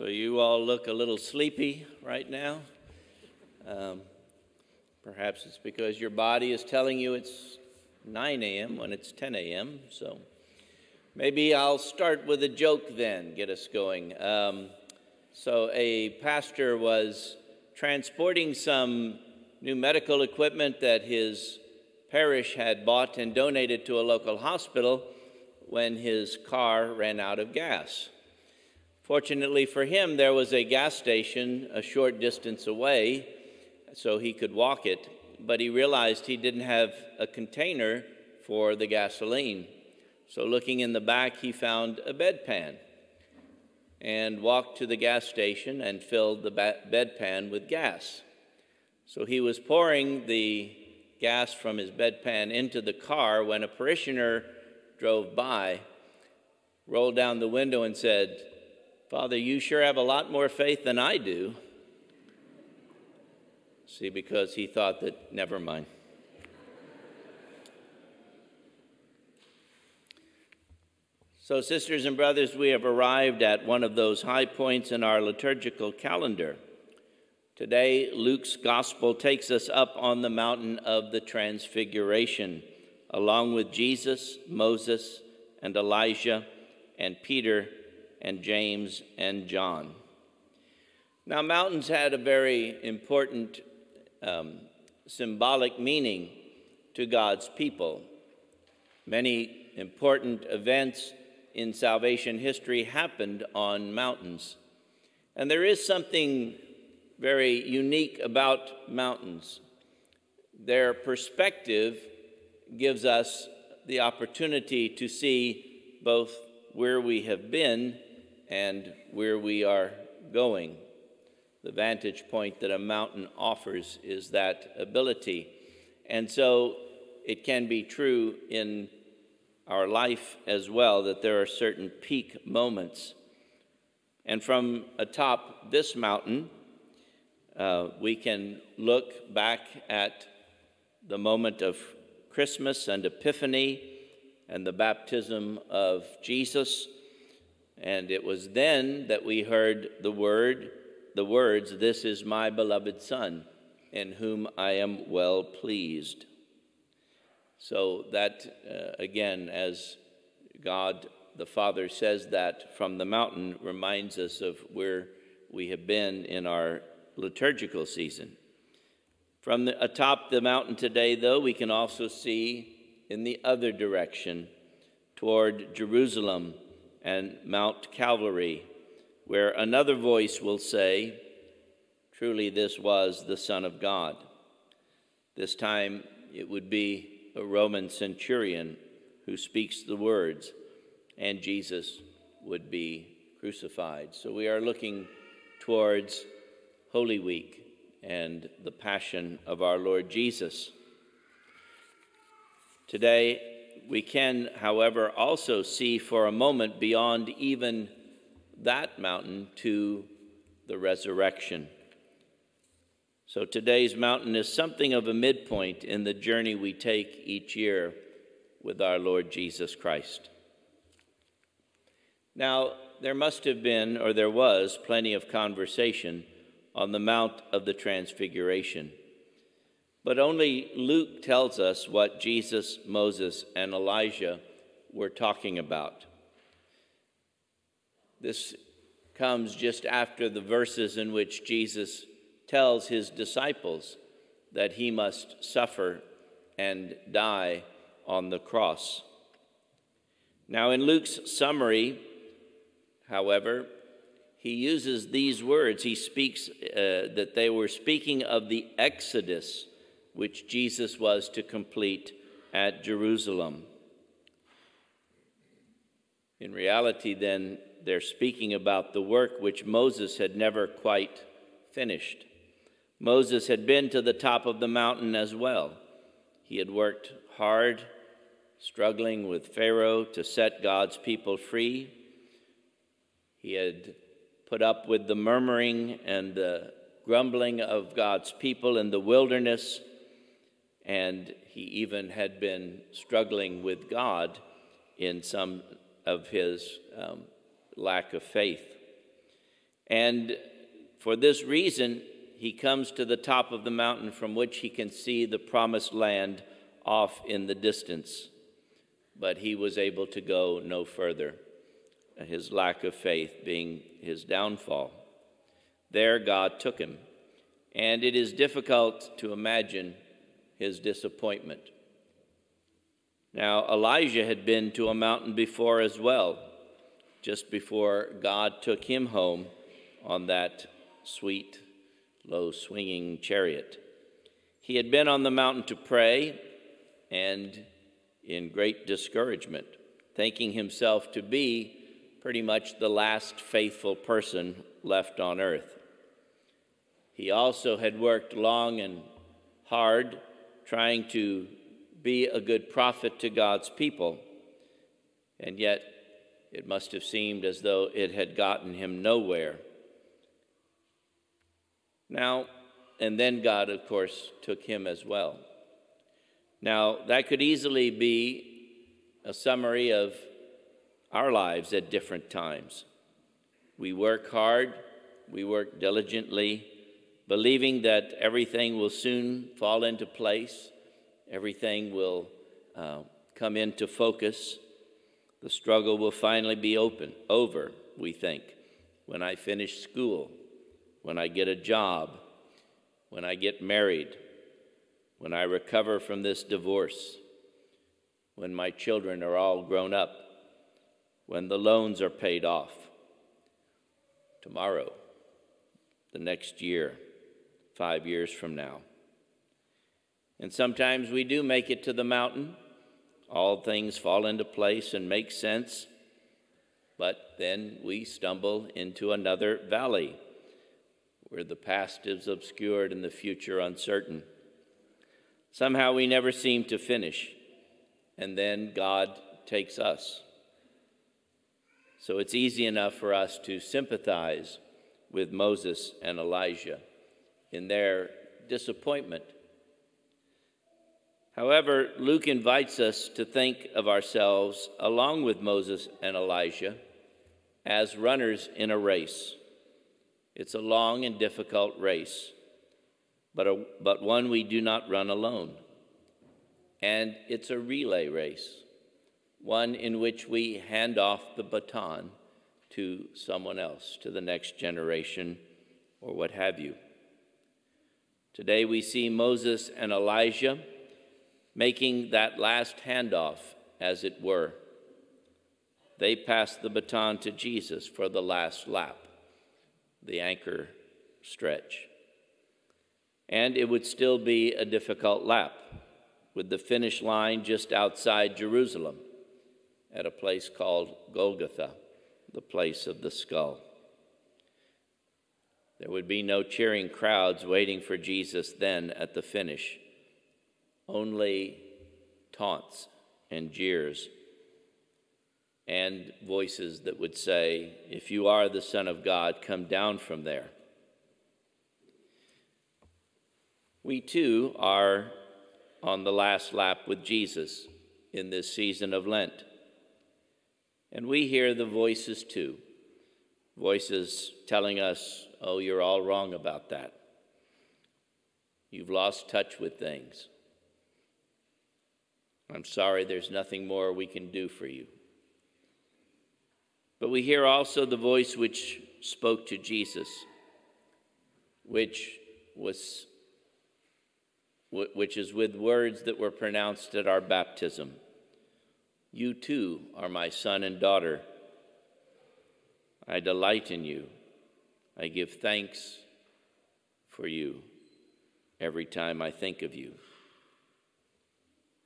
So, you all look a little sleepy right now. Um, perhaps it's because your body is telling you it's 9 a.m. when it's 10 a.m. So, maybe I'll start with a joke then, get us going. Um, so, a pastor was transporting some new medical equipment that his parish had bought and donated to a local hospital when his car ran out of gas. Fortunately for him, there was a gas station a short distance away, so he could walk it, but he realized he didn't have a container for the gasoline. So, looking in the back, he found a bedpan and walked to the gas station and filled the bedpan with gas. So, he was pouring the gas from his bedpan into the car when a parishioner drove by, rolled down the window, and said, Father, you sure have a lot more faith than I do. See, because he thought that, never mind. So, sisters and brothers, we have arrived at one of those high points in our liturgical calendar. Today, Luke's gospel takes us up on the mountain of the Transfiguration, along with Jesus, Moses, and Elijah, and Peter and James and John. Now, mountains had a very important um, symbolic meaning to God's people. Many important events in salvation history happened on mountains. And there is something very unique about mountains. Their perspective gives us the opportunity to see both where we have been and where we are going. The vantage point that a mountain offers is that ability. And so it can be true in our life as well that there are certain peak moments. And from atop this mountain, uh, we can look back at the moment of Christmas and Epiphany and the baptism of Jesus and it was then that we heard the word, the words, This is my beloved Son, in whom I am well pleased. So that, uh, again, as God the Father says that from the mountain, reminds us of where we have been in our liturgical season. From the, atop the mountain today, though, we can also see in the other direction toward Jerusalem and Mount Calvary, where another voice will say, Truly, this was the Son of God. This time it would be a Roman centurion who speaks the words, and Jesus would be crucified. So we are looking towards Holy Week and the Passion of our Lord Jesus. Today, we can, however, also see for a moment beyond even that mountain to the resurrection. So today's mountain is something of a midpoint in the journey we take each year with our Lord Jesus Christ. Now, there must have been, or there was, plenty of conversation on the Mount of the Transfiguration. But only Luke tells us what Jesus, Moses, and Elijah were talking about. This comes just after the verses in which Jesus tells his disciples that he must suffer and die on the cross. Now, in Luke's summary, however, he uses these words. He speaks uh, that they were speaking of the Exodus which Jesus was to complete at Jerusalem. In reality, then, they're speaking about the work which Moses had never quite finished. Moses had been to the top of the mountain as well. He had worked hard, struggling with Pharaoh to set God's people free. He had put up with the murmuring and the grumbling of God's people in the wilderness and he even had been struggling with God in some of his um, lack of faith. And for this reason, he comes to the top of the mountain from which he can see the promised land off in the distance. But he was able to go no further, his lack of faith being his downfall. There, God took him, and it is difficult to imagine his disappointment. Now, Elijah had been to a mountain before as well, just before God took him home on that sweet, low swinging chariot. He had been on the mountain to pray and in great discouragement, thinking himself to be pretty much the last faithful person left on earth. He also had worked long and hard trying to be a good prophet to God's people, and yet it must have seemed as though it had gotten him nowhere. Now, and then God, of course, took him as well. Now, that could easily be a summary of our lives at different times. We work hard, we work diligently, believing that everything will soon fall into place, everything will uh, come into focus. The struggle will finally be open, over, we think, when I finish school, when I get a job, when I get married, when I recover from this divorce, when my children are all grown up, when the loans are paid off, tomorrow, the next year five years from now. And sometimes we do make it to the mountain. All things fall into place and make sense. But then we stumble into another valley where the past is obscured and the future uncertain. Somehow we never seem to finish, and then God takes us. So it's easy enough for us to sympathize with Moses and Elijah in their disappointment. However, Luke invites us to think of ourselves, along with Moses and Elijah, as runners in a race. It's a long and difficult race, but, a, but one we do not run alone. And it's a relay race, one in which we hand off the baton to someone else, to the next generation, or what have you. Today we see Moses and Elijah making that last handoff, as it were. They pass the baton to Jesus for the last lap, the anchor stretch. And it would still be a difficult lap, with the finish line just outside Jerusalem at a place called Golgotha, the place of the skull. There would be no cheering crowds waiting for Jesus then at the finish, only taunts and jeers and voices that would say, If you are the Son of God, come down from there. We too are on the last lap with Jesus in this season of Lent. And we hear the voices too voices telling us Oh, you're all wrong about that. You've lost touch with things. I'm sorry, there's nothing more we can do for you. But we hear also the voice which spoke to Jesus, which was which is with words that were pronounced at our baptism. You too are my son and daughter. I delight in you. I give thanks for you every time I think of you.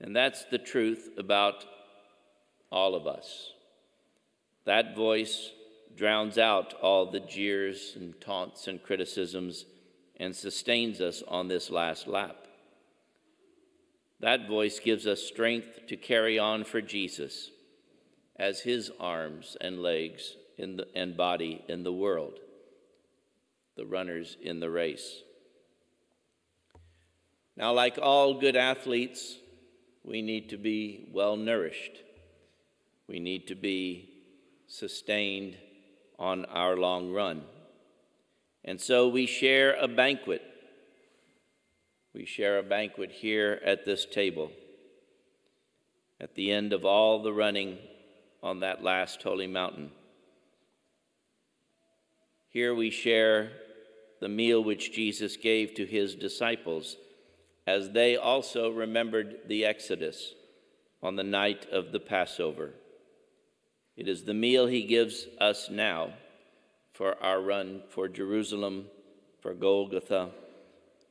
And that's the truth about all of us. That voice drowns out all the jeers and taunts and criticisms and sustains us on this last lap. That voice gives us strength to carry on for Jesus as his arms and legs the, and body in the world the runners in the race. Now, like all good athletes, we need to be well nourished. We need to be sustained on our long run. And so we share a banquet. We share a banquet here at this table. At the end of all the running on that last holy mountain. Here we share the meal which Jesus gave to his disciples as they also remembered the Exodus on the night of the Passover. It is the meal he gives us now for our run for Jerusalem, for Golgotha,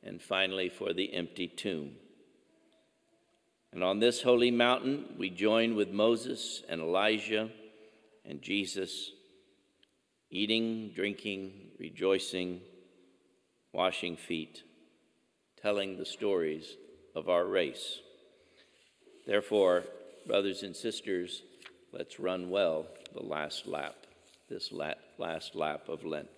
and finally for the empty tomb. And on this holy mountain, we join with Moses and Elijah and Jesus, eating, drinking, rejoicing, washing feet, telling the stories of our race. Therefore, brothers and sisters, let's run well the last lap, this last lap of Lent.